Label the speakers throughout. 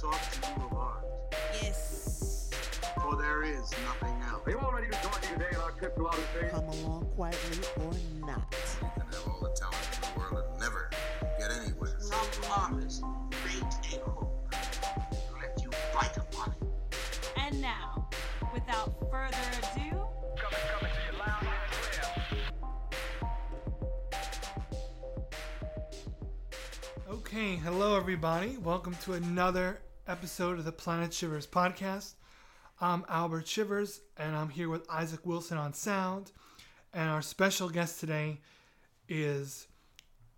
Speaker 1: talk to you of art,
Speaker 2: Yes.
Speaker 1: for there is nothing else.
Speaker 3: Are you all ready to join me today on our trip to outer space?
Speaker 2: Come along quietly or not.
Speaker 4: You can have all the talent in the world and never get anywhere.
Speaker 1: Some artists create a hook and let you bite upon it.
Speaker 5: And now, without further ado,
Speaker 3: Coming, coming to you loud and.
Speaker 6: Okay, hello everybody. Welcome to another episode of the Planet Shivers podcast. I'm Albert Shivers, and I'm here with Isaac Wilson on sound. And our special guest today is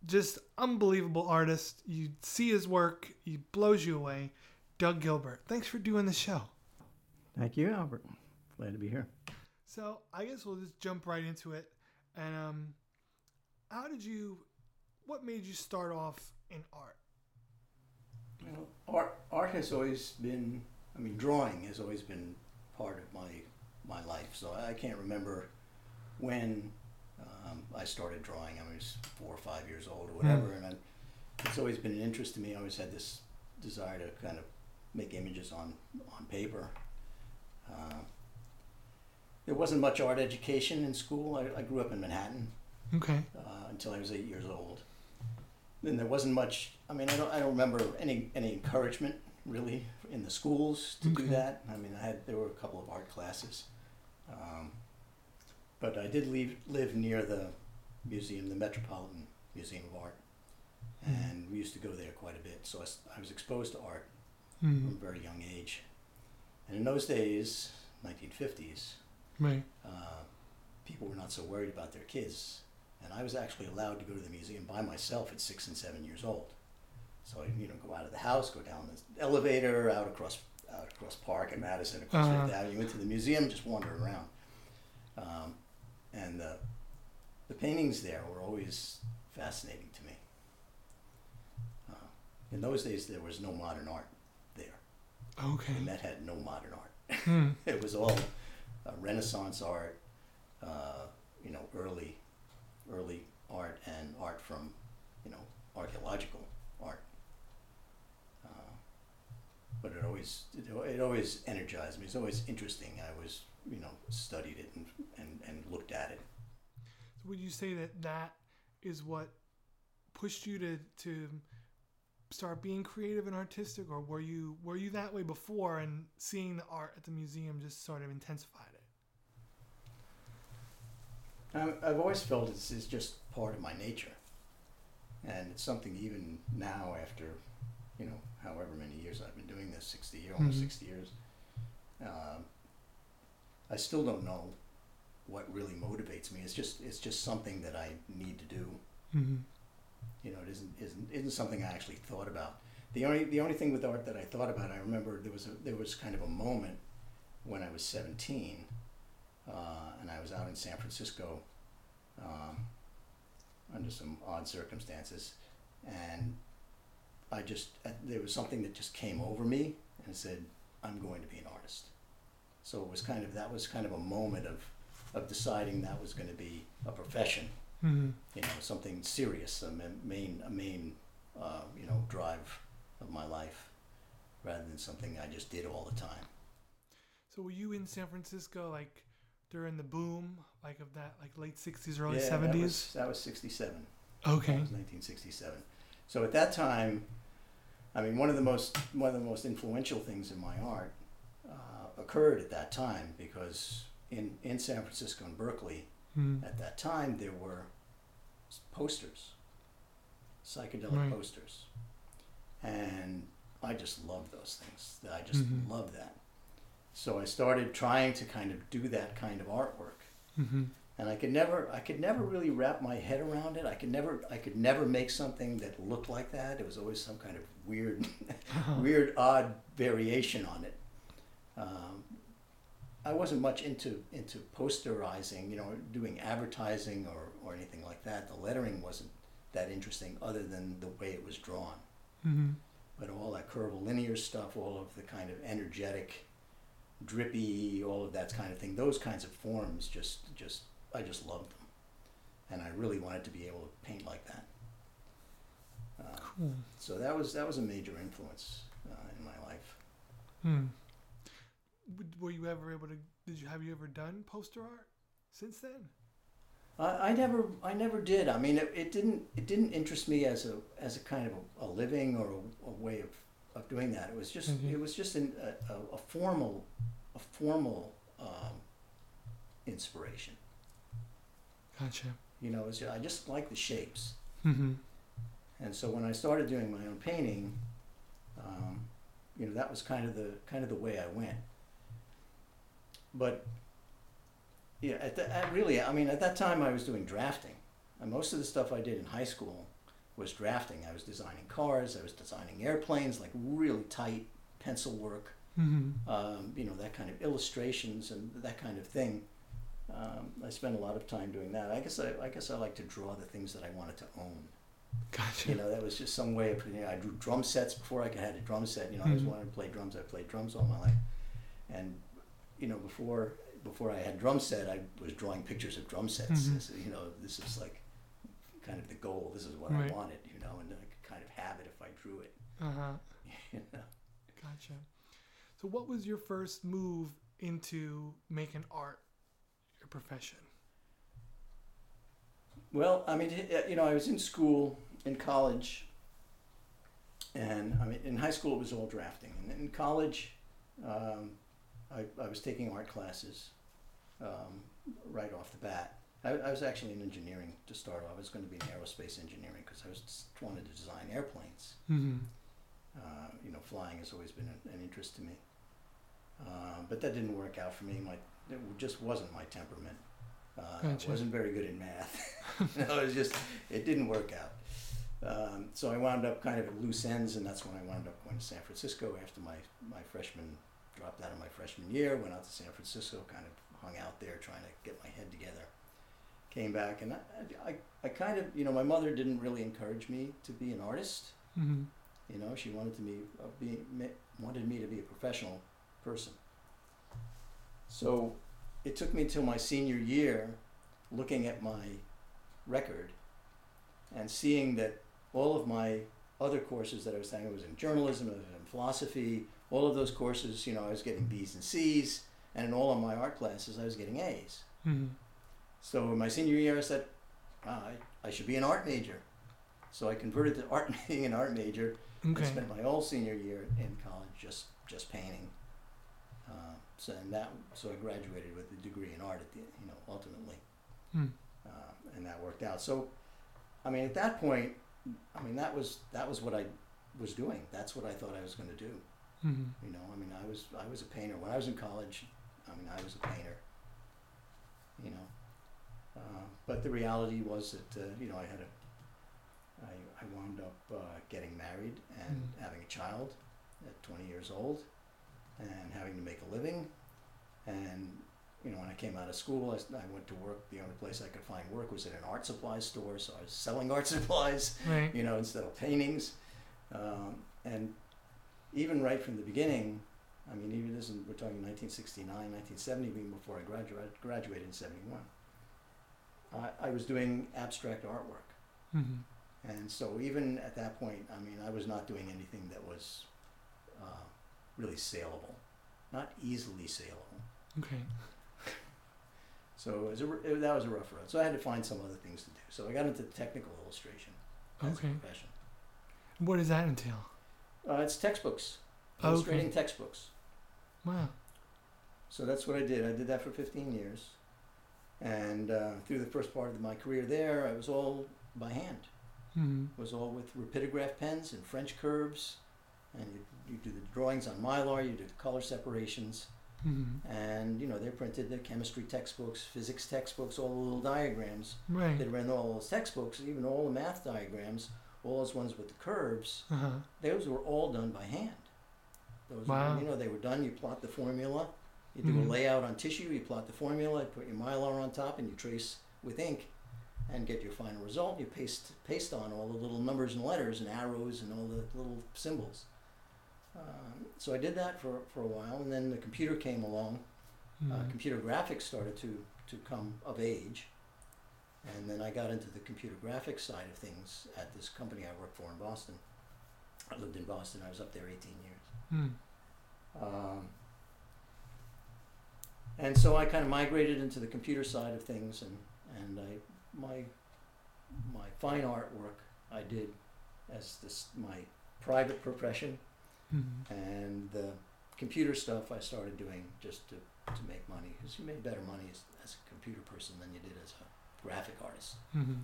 Speaker 6: just unbelievable artist. You see his work, he blows you away. Doug Gilbert. Thanks for doing the show.
Speaker 7: Thank you, Albert. Glad to be here.
Speaker 6: So I guess we'll just jump right into it. And um, how did you? What made you start off in art?
Speaker 7: You know, art art has always been. I mean, drawing has always been part of my my life. So I can't remember when um, I started drawing. I was four or five years old or whatever, and I, it's always been an interest to me. I always had this desire to kind of make images on on paper. Uh, there wasn't much art education in school. I, I grew up in Manhattan,
Speaker 6: Okay.
Speaker 7: uh, until I was eight years old. Then there wasn't much. I mean, I don't. I don't remember any any encouragement really in the schools to do
Speaker 6: Okay.
Speaker 7: that. I mean, I had there were a couple of art classes, um, but I did leave, live near the museum, the Metropolitan Museum of Art, and we used to go there quite a bit. So I, s- I was exposed to art from a very young age. And in those days, 1950s,
Speaker 6: right.
Speaker 7: uh, people were not so worried about their kids. And I was actually allowed to go to the museum by myself at six and seven years old. So I, you know, go out of the house, go down the elevator, out across out across Park and Madison, across
Speaker 6: Uh-huh.
Speaker 7: Fifth Avenue, into the museum, just wander around. Um, and the the paintings there were always fascinating to me. Uh, in those days, there was no modern art there. The
Speaker 6: Okay.
Speaker 7: Met had no modern art.
Speaker 6: Hmm.
Speaker 7: It was all uh, Renaissance art, uh, you know, early, early art and art from, you know, archaeological art. Uh, but it always, it, always energized me. It's always interesting. I was, you know, studied it and, and, and looked at it.
Speaker 6: So would you say that that is what pushed you to to start being creative and artistic, or were you were you that way before, and seeing the art at the museum just sort of intensified
Speaker 7: I've always felt it's, it's just part of my nature. And it's something even now after, you know, however many years I've been doing this, 60 years, almost
Speaker 6: Mhm.
Speaker 7: 60 years, um, I still don't know what really motivates me. It's just, it's just something that I need to do.
Speaker 6: Mm-hmm.
Speaker 7: You know, it isn't, isn't, isn't something I actually thought about. The only, the only thing with art that I thought about, I remember there was a, there was kind of a moment when I was 17, uh, and I was out in San Francisco um, under some odd circumstances, and I just uh, there was something that just came over me and said, "I'm going to be an artist." So it was kind of that was kind of a moment of of deciding that was going to be a profession,
Speaker 6: Mm-hmm.
Speaker 7: you know, something serious, a main a main uh, you know drive of my life, rather than something I just did all the time.
Speaker 6: So were you in San Francisco like during the boom, like of that, like late '60s, early
Speaker 7: Yeah, that
Speaker 6: '70s?
Speaker 7: was, that was 67.
Speaker 6: Okay.
Speaker 7: That was 1967. So at that time, I mean, one of the most one of the most influential things in my art uh, occurred at that time because in in San Francisco and Berkeley
Speaker 6: Mm.
Speaker 7: at that time there were posters, psychedelic
Speaker 6: Right.
Speaker 7: posters, and I just loved those things. I just
Speaker 6: Mhm.
Speaker 7: loved that. So I started trying to kind of do that kind of artwork
Speaker 6: Mm-hmm.
Speaker 7: and I could never I could never really wrap my head around it. I could never I could never make something that looked like that. It was always some kind of weird weird odd variation on it. Um, I wasn't much into into posterizing, you know, doing advertising or, or anything like that. The lettering wasn't that interesting other than the way it was drawn.
Speaker 6: Mm-hmm.
Speaker 7: But all that curvilinear stuff, all of the kind of energetic, drippy, all of that kind of thing, those kinds of forms, just, just, I just loved them, and I really wanted to be able to paint like that. Uh,
Speaker 6: Cool.
Speaker 7: so that was that was a major influence. uh, in my life.
Speaker 6: Hmm. Were you ever able to? Did you have you ever done poster art since then?
Speaker 7: I, I never, I never did. I mean, it, it didn't, it didn't interest me as a, as a kind of a, a living or a, a way of, of doing that. It was just,
Speaker 6: Mhm.
Speaker 7: it was just an, a, a, a formal, a formal um, inspiration.
Speaker 6: Gotcha.
Speaker 7: You know, I just like the shapes.
Speaker 6: Mm-hmm.
Speaker 7: And so when I started doing my own painting, um, you know, that was kind of the kind of the way I went. But yeah, at the, at really, I mean, at that time I was doing drafting. And most of the stuff I did in high school was drafting. I was designing cars, I was designing airplanes, like really tight pencil work,
Speaker 6: Mm-hmm.
Speaker 7: um, you know, that kind of illustrations and that kind of thing. Um, I spent a lot of time doing that. I guess I, I guess I like to draw the things that I wanted to own.
Speaker 6: Gotcha.
Speaker 7: You know, that was just some way of putting it. I drew drum sets before I could had a drum set. You know, I always wanted to play drums. I played drums all my life, and you know, before before I had drum set, I was drawing pictures of drum sets.
Speaker 6: Mhm.
Speaker 7: This, you know, this is like kind of the goal. This is what
Speaker 6: Right.
Speaker 7: I wanted. You know, and I could kind of have it if I drew it.
Speaker 6: Uh huh.
Speaker 7: You know.
Speaker 6: Gotcha. So, what was your first move into making art your profession?
Speaker 7: Well, I mean, you know, I was in school, in college, and I mean, in high school it was all drafting, and in college, um, I, I was taking art classes um, right off the bat. I, I was actually in engineering to start off. I was going to be in aerospace engineering because I was just wanted to design airplanes.
Speaker 6: Mm-hmm.
Speaker 7: Uh, you know, flying has always been an, an interest to me. Uh, but that didn't work out for me. My it just wasn't my temperament. Uh,
Speaker 6: Gotcha.
Speaker 7: I wasn't very good in math. no, it was just it didn't work out. Um, so I wound up kind of at loose ends, and that's when I wound up going to San Francisco after my my freshman dropped out of my freshman year. Went out to San Francisco, kind of hung out there, trying to get my head together. Came back, and I, I, I kind of, you know, my mother didn't really encourage me to be an artist.
Speaker 6: Mm-hmm.
Speaker 7: You know, she wanted to me uh, be wanted me to be a professional person. So it took me till my senior year, looking at my record, and seeing that all of my other courses that I was taking I was in journalism, I was in philosophy, all of those courses, you know, I was getting B's and C's, and in all of my art classes, I was getting A's.
Speaker 6: Mm-hmm.
Speaker 7: So in my senior year, I said, ah, I, I should be an art major. So I converted to art, being an art major,
Speaker 6: Okay.
Speaker 7: I spent my whole senior year in college just just painting. Uh, so and that so I graduated with a degree in art at the you know ultimately,
Speaker 6: Hmm.
Speaker 7: uh, and that worked out. So, I mean at that point, I mean that was that was what I was doing. That's what I thought I was going to do.
Speaker 6: Mm-hmm.
Speaker 7: You know, I mean I was I was a painter when I was in college. I mean I was a painter. You know, uh, but the reality was that uh, you know I had a I, I wound up uh, getting married and
Speaker 6: Mm.
Speaker 7: having a child at 20 years old and having to make a living. And, you know, when I came out of school, I went to work. The only place I could find work was at an art supply store. So I was selling art supplies,
Speaker 6: Right.
Speaker 7: you know, instead of paintings. Um, and even right from the beginning, I mean, even this, is- we're talking 1969, 1970, even before I graduated, graduated in 71. I, I was doing abstract artwork.
Speaker 6: Mm-hmm.
Speaker 7: And so even at that point, I mean, I was not doing anything that was uh, really saleable, not easily saleable.
Speaker 6: Okay.
Speaker 7: So was a, it, that was a rough road. So I had to find some other things to do. So I got into technical illustration as
Speaker 6: Okay.
Speaker 7: a profession.
Speaker 6: What does that entail?
Speaker 7: Uh, it's textbooks,
Speaker 6: Okay.
Speaker 7: illustrating textbooks.
Speaker 6: Wow.
Speaker 7: So that's what I did. I did that for 15 years. And uh, through the first part of my career there, I was all by hand.
Speaker 6: Mm-hmm.
Speaker 7: It was all with rapidograph pens and French curves. And you, you do the drawings on mylar, you do the color separations.
Speaker 6: Mm-hmm.
Speaker 7: And, you know, they printed the chemistry textbooks, physics textbooks, all the little diagrams.
Speaker 6: Right.
Speaker 7: They ran all those textbooks, even all the math diagrams, all those ones with the curves.
Speaker 6: Uh huh.
Speaker 7: Those were all done by hand. Those
Speaker 6: Wow.
Speaker 7: were, you know, they were done. You plot the formula. You do
Speaker 6: Mhm.
Speaker 7: a layout on tissue. You plot the formula. You put your mylar on top, and you trace with ink, and get your final result. You paste paste on all the little numbers and letters and arrows and all the little symbols. Um, so I did that for, for a while, and then the computer came along. Uh,
Speaker 6: Mm-hmm.
Speaker 7: computer graphics started to, to come of age. And then I got into the computer graphics side of things at this company I worked for in Boston. I lived in Boston. I was up there 18 years.
Speaker 6: Hmm.
Speaker 7: Um, and so I kind of migrated into the computer side of things, and and I my my fine art work I did as this my private profession,
Speaker 6: Mhm.
Speaker 7: and the computer stuff I started doing just to, to make money because you made better money as, as a computer person than you did as a graphic artist.
Speaker 6: Mm-hmm.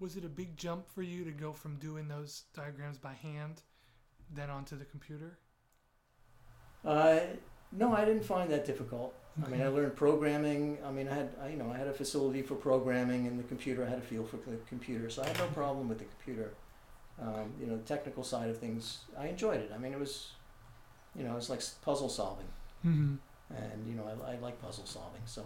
Speaker 6: Was it a big jump for you to go from doing those diagrams by hand, then onto the computer?
Speaker 7: Uh, no, I didn't find that difficult. I mean, I learned programming. I mean, I had, I, you know, I had a facility for programming and the computer. I had a feel for the computer, so I had no problem with the computer. Um, you know, the technical side of things, I enjoyed it. I mean, it was, you know, it was like puzzle solving,
Speaker 6: Mm-hmm.
Speaker 7: and you know, I, I like puzzle solving. So,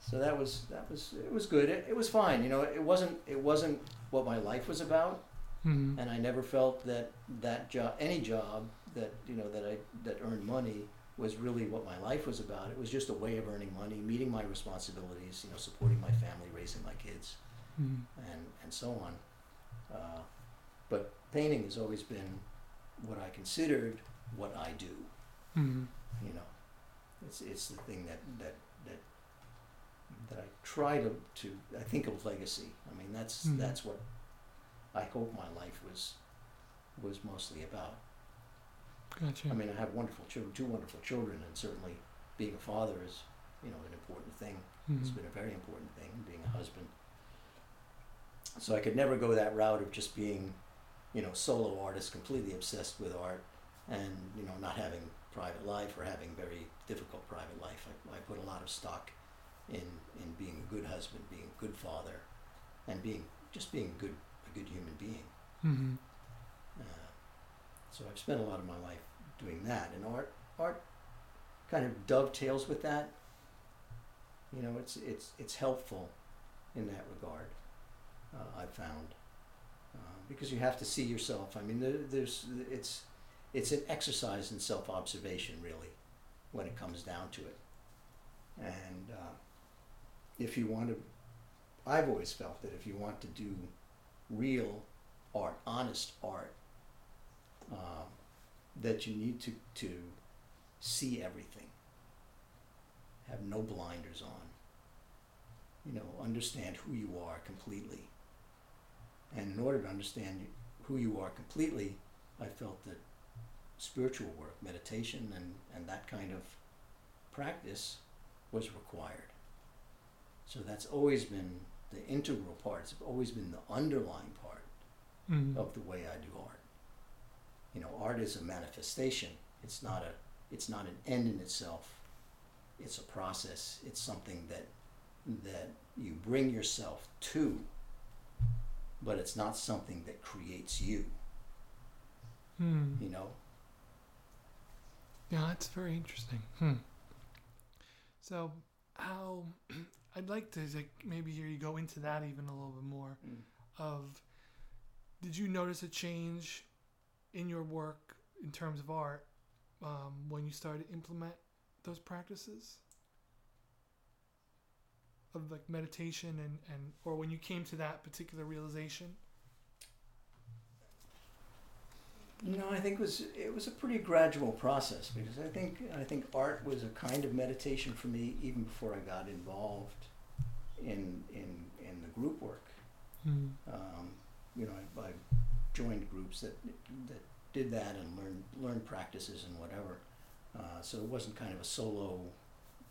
Speaker 7: so that was that was it was good. It, it was fine. You know, it wasn't it wasn't what my life was about.
Speaker 6: Mm-hmm.
Speaker 7: and I never felt that that job, any job that you know that I that earned money, was really what my life was about. It was just a way of earning money, meeting my responsibilities, you know, supporting my family, raising my kids,
Speaker 6: Mm-hmm.
Speaker 7: and and so on. Uh, but painting has always been what I considered what I do.
Speaker 6: Mm-hmm.
Speaker 7: You know, it's it's the thing that that that that I try to to I think of legacy. I mean, that's
Speaker 6: Mhm.
Speaker 7: that's what I hope my life was was mostly about.
Speaker 6: Gotcha.
Speaker 7: I mean, I have wonderful children, two wonderful children, and certainly being a father is, you know, an important thing. It's
Speaker 6: Mhm.
Speaker 7: been a very important thing, being a husband. So I could never go that route of just being, you know, solo artist, completely obsessed with art, and you know, not having private life or having very difficult private life. I, I put a lot of stock in in being a good husband, being a good father, and being just being a good a good human being.
Speaker 6: Mm-hmm.
Speaker 7: Uh, so I've spent a lot of my life doing that, and art art kind of dovetails with that. You know, it's it's it's helpful in that regard. Uh, I've found because you have to see yourself. I mean, there, there's it's it's an exercise in self observation, really, when it comes down to it. And uh, if you want to, I've always felt that if you want to do real art, honest art, um, that you need to, to see everything, have no blinders on, you know, understand who you are completely. And in order to understand who you are completely, I felt that spiritual work, meditation, and, and that kind of practice was required. So that's always been the integral part, it's always been the underlying part
Speaker 6: Mm-hmm.
Speaker 7: of the way I do art. You know, art is a manifestation. It's not a it's not an end in itself. It's a process. It's something that that you bring yourself to, but it's not something that creates you,
Speaker 6: Mm.
Speaker 7: you know.
Speaker 6: Yeah, that's very interesting. Hmm. So, how I'd like to like maybe hear you go into that even a little bit more.
Speaker 7: Mm.
Speaker 6: Of, did you notice a change in your work in terms of art um, when you started to implement those practices of like meditation and and or when you came to that particular realization?
Speaker 7: You know, I think it was it was a pretty gradual process because I think I think art was a kind of meditation for me even before I got involved in in in the group work.
Speaker 6: Mm.
Speaker 7: Um, you know, I, I joined groups that that did that and learned learned practices and whatever. Uh, so it wasn't kind of a solo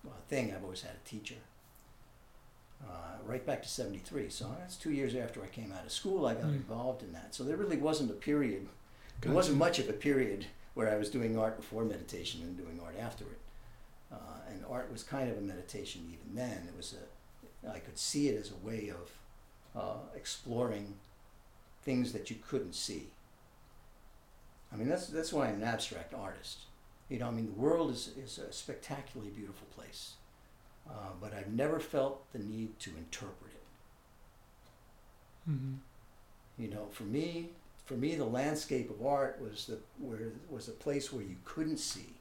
Speaker 7: uh, thing. I've always had a teacher. Uh, right back to '73. So that's two years after I came out of school. I got
Speaker 6: Mm.
Speaker 7: involved in that. So there really wasn't a period. There wasn't much of a period where I was doing art before meditation and doing art after it. Uh, and art was kind of a meditation even then. It was a, I could see it as a way of uh, exploring things that you couldn't see. I mean, that's that's why I'm an abstract artist. You know, I mean, the world is is a spectacularly beautiful place, uh, but I've never felt the need to interpret it.
Speaker 6: Mm-hmm.
Speaker 7: You know, for me, for me, the landscape of art was the where was a place where you couldn't see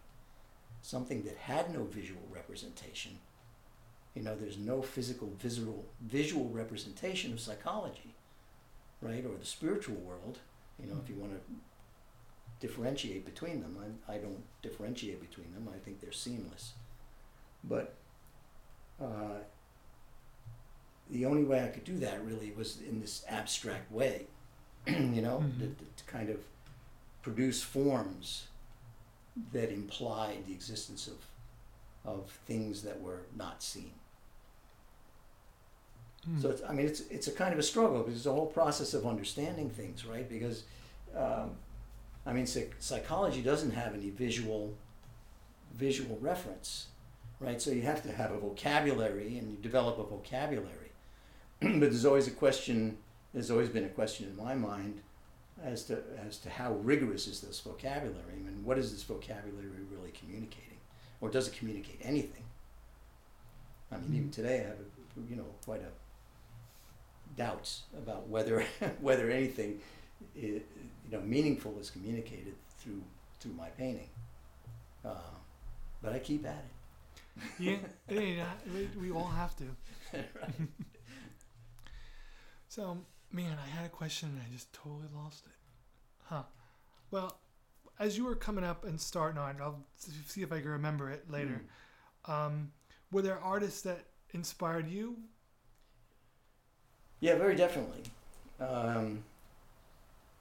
Speaker 7: something that had no visual representation. You know, there's no physical visual visual representation of psychology, right, or the spiritual world. You know, if you want to differentiate between them. I, I don't differentiate between them. I think they're seamless. But uh, the only way I could do that really was in this abstract way, you know,
Speaker 6: Mhm.
Speaker 7: to, to kind of produce forms that implied the existence of of things that were not seen.
Speaker 6: Hmm.
Speaker 7: So it's, I mean, it's it's a kind of a struggle because it's a whole process of understanding things, right? Because, um, I mean, psych- psychology doesn't have any visual visual reference, right? So you have to have a vocabulary, and you develop a vocabulary. but there's always a question. There's always been a question in my mind as to as to how rigorous is this vocabulary, I mean, what is this vocabulary really communicating, or does it communicate anything? I mean, even
Speaker 6: Mhm.
Speaker 7: today, I have a, you know quite a doubts about whether whether anything i you know meaningful is communicated through through my painting. Uh, but I keep at
Speaker 6: yeah, yeah, we, we all have to.
Speaker 7: right.
Speaker 6: So, man, I had a question and I just totally lost it. Huh. Well, as you were coming up and starting on, I'll see if I can remember it later. Um, were there artists that inspired you?
Speaker 7: Yeah, very definitely. Um,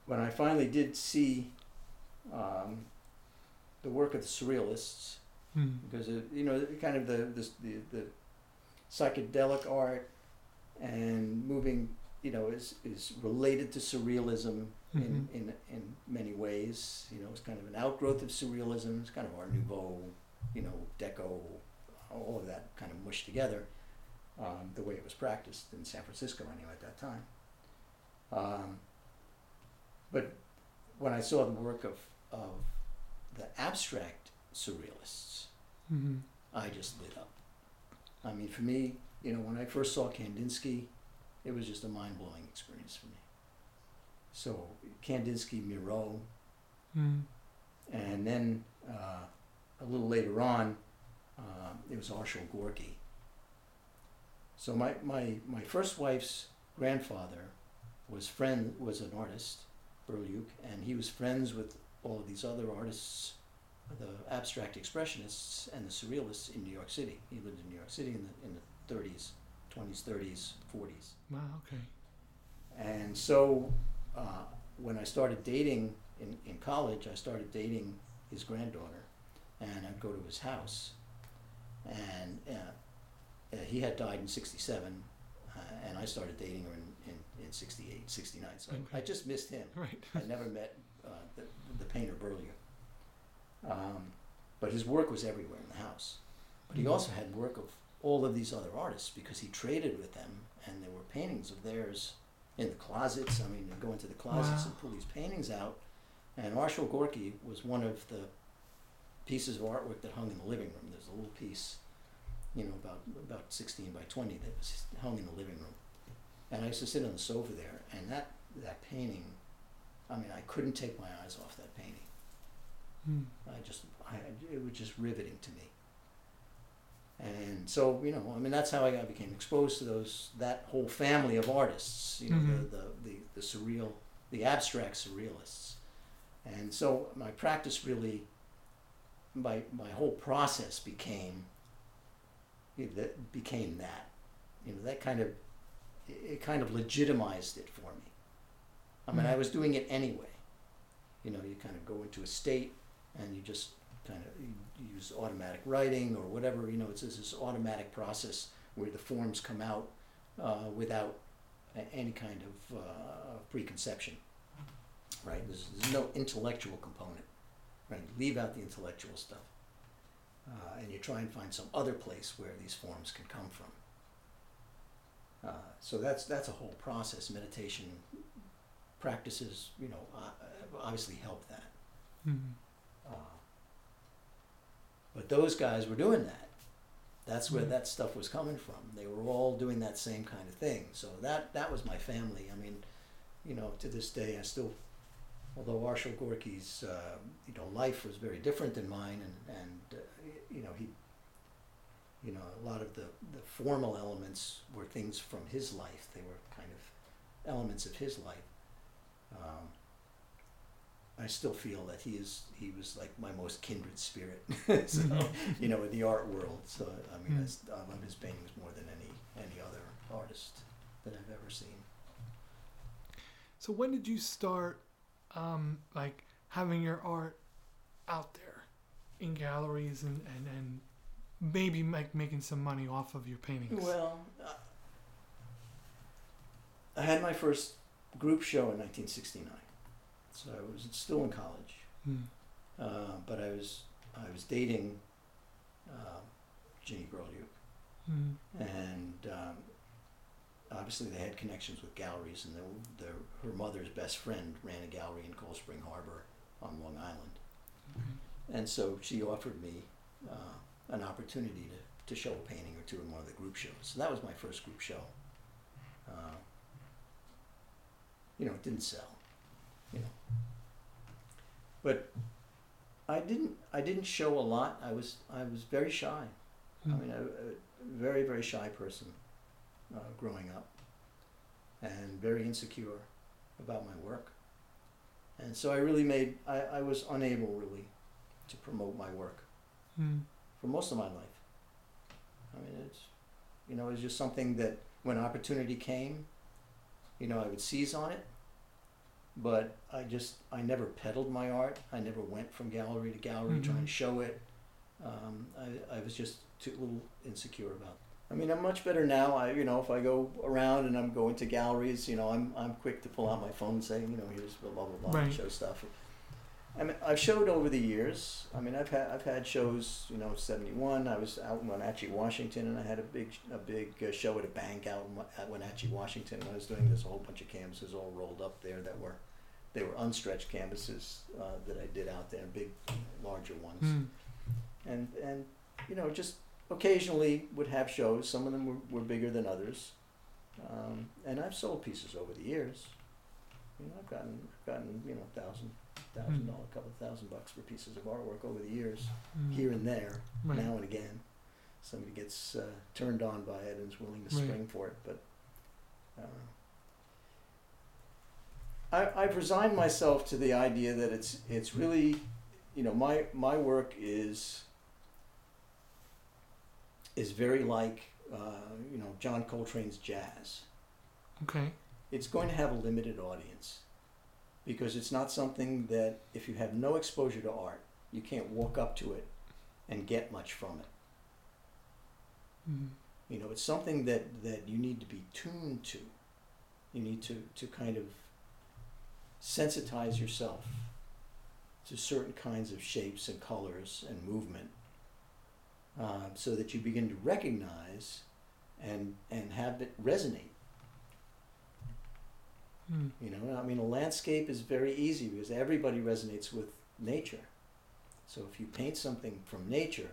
Speaker 7: when I finally did see um, the work of the surrealists,
Speaker 6: Hmm.
Speaker 7: because you know kind of the, the the the psychedelic art and moving you know is is related to surrealism in, in in many ways. You know it's kind of an outgrowth of surrealism. It's kind of art nouveau you know deco all of that kind of mushed together um, the way it was practiced in San Francisco anyway at that time. Um, but when I saw the work of of the abstract surrealists
Speaker 6: hmm
Speaker 7: I just lit up. I mean, for me, you know, when I first saw Kandinsky, it was just a mind blowing experience for me. So, Kandinsky, Miro,
Speaker 6: hmm
Speaker 7: and then uh, a little later on, uh, it was Arshile Gorky. So, my, my, my first wife's grandfather was friend was an artist, Burliuk, and he was friends with all of these other artists the abstract expressionists and the surrealists in New York City. He lived in New York City in the in the 30s, 20s, 30s, 40s.
Speaker 6: Wow. Okay.
Speaker 7: And so uh, when I started dating in, in college, I started dating his granddaughter, and I'd go to his house, and uh, he had died in '67, uh, and I started dating her in, in, in '68, '69. So I, I just missed him.
Speaker 6: Right.
Speaker 7: I never met uh, the, the painter Burliuk. Um, but his work was everywhere in the house. But he
Speaker 6: Mhm.
Speaker 7: also had work of all of these other artists because he traded with them, and there were paintings of theirs in the closets. I mean, go into the closets
Speaker 6: Wow.
Speaker 7: and pull these paintings out. And Arshile Gorky was one of the pieces of artwork that hung in the living room. There's a little piece, you know, about about 16 by 20 that was hung in the living room. And I used to sit on the sofa there, and that that painting, I mean, I couldn't take my eyes off that painting.
Speaker 6: Hmm.
Speaker 7: I just, I, it was just riveting to me. And so, you know, I mean, that's how I got, became exposed to those, that whole family of artists, you know,
Speaker 6: Mhm.
Speaker 7: the, the, the, the surreal, the abstract surrealists. And so my practice really, my, my whole process became, it, that became that, you know, that kind of, it, kind of legitimized it for me. I mean, I
Speaker 6: Mhm.
Speaker 7: was doing it anyway. You know, you kind of go into a state and you just kind of use automatic writing or whatever. You know, it's just this automatic process where the forms come out uh, without any kind of uh, preconception. Right? There's, there's no intellectual component. Right? Leave out the intellectual stuff, uh, and you try and find some other place where these forms can come from. Uh, so that's that's a whole process. Meditation practices, you know, uh, obviously help that.
Speaker 6: Hmm.
Speaker 7: Uh, but those guys were doing that. That's where
Speaker 6: Mhm.
Speaker 7: that stuff was coming from. They were all doing that same kind of thing. So that that was my family. I mean, you know, to this day, I still, although Arshile Gorky's, uh, you know, life was very different than mine, and and uh, you know he, you know, a lot of the the formal elements were things from his life. They were kind of elements of his life. Um, I still feel that he is he was like my most kindred spirit. so you know, in the art world. So I mean, I,
Speaker 6: Mm.
Speaker 7: s- I love his paintings more than any any other artist that I've ever seen.
Speaker 6: So when did you start, um, like having your art out there in galleries and and and maybe like making some money off of your paintings?
Speaker 7: Well, uh, I had my first group show in 1969, so I was still in college.
Speaker 6: Hmm.
Speaker 7: Uh, but I was I was dating uh, Ginny Grolyuk,
Speaker 6: Hmm.
Speaker 7: and um, obviously they had connections with galleries, and their, their, her mother's best friend ran a gallery in Cold Spring Harbor on Long Island, and so she offered me uh, an opportunity to, to show a painting or two in one of the group shows. So that was my first group show. Uh, you know, it didn't sell, but I didn't. I didn't show a lot. I was. I was very shy. I
Speaker 6: Hmm.
Speaker 7: mean, a, a very, very shy person uh, growing up, and very insecure about my work. And so I really made. I, I was unable really to promote my work
Speaker 6: Hmm.
Speaker 7: for most of my life. I mean, it's, you know, it was just something that when opportunity came, you know, I would seize on it. But I just, I never peddled my art. I never went from gallery to gallery trying
Speaker 6: Mhm.
Speaker 7: to show it. Um, I, I was just too little insecure about. I mean, I'm much better now. I, you know, if I go around and I'm going to galleries, you know, I'm, I'm quick to pull out my phone and say, you know, here's blah blah blah, blah and
Speaker 6: Right.
Speaker 7: show stuff. I mean, I've showed over the years. I mean, I've had I've had shows. You know, '71. I was out in Wenatchee, Washington, and I had a big a big uh, show at a bank out in, at Wenatchee, Washington. And I was doing this a whole bunch of canvases all rolled up there that were they were unstretched canvases uh, that I did out there, big, larger ones
Speaker 6: Hmm.
Speaker 7: and and you know just occasionally would have shows. Some of them were, were bigger than others, um, and I've sold pieces over the years. You know, I've gotten I've gotten you know a thousand thousand
Speaker 6: dollar,
Speaker 7: dollar, couple thousand bucks for pieces of artwork over the years,
Speaker 6: Hmm.
Speaker 7: here and there,
Speaker 6: Right.
Speaker 7: now and again. Somebody gets uh, turned on by it and is willing to
Speaker 6: Right.
Speaker 7: spring for it, but. Uh, I, I've resigned myself to the idea that it's it's really, you know, my my work is is very like uh, you know John Coltrane's jazz.
Speaker 6: Okay.
Speaker 7: It's going to have a limited audience because it's not something that if you have no exposure to art, you can't walk up to it and get much from it.
Speaker 6: Hmm.
Speaker 7: You know, it's something that, that you need to be tuned to. You need to, to kind of sensitize yourself to certain kinds of shapes and colors and movement uh, so that you begin to recognize and, and have it resonate.
Speaker 6: Hmm.
Speaker 7: You know, I mean, a landscape is very easy because everybody resonates with nature. So if you paint something from nature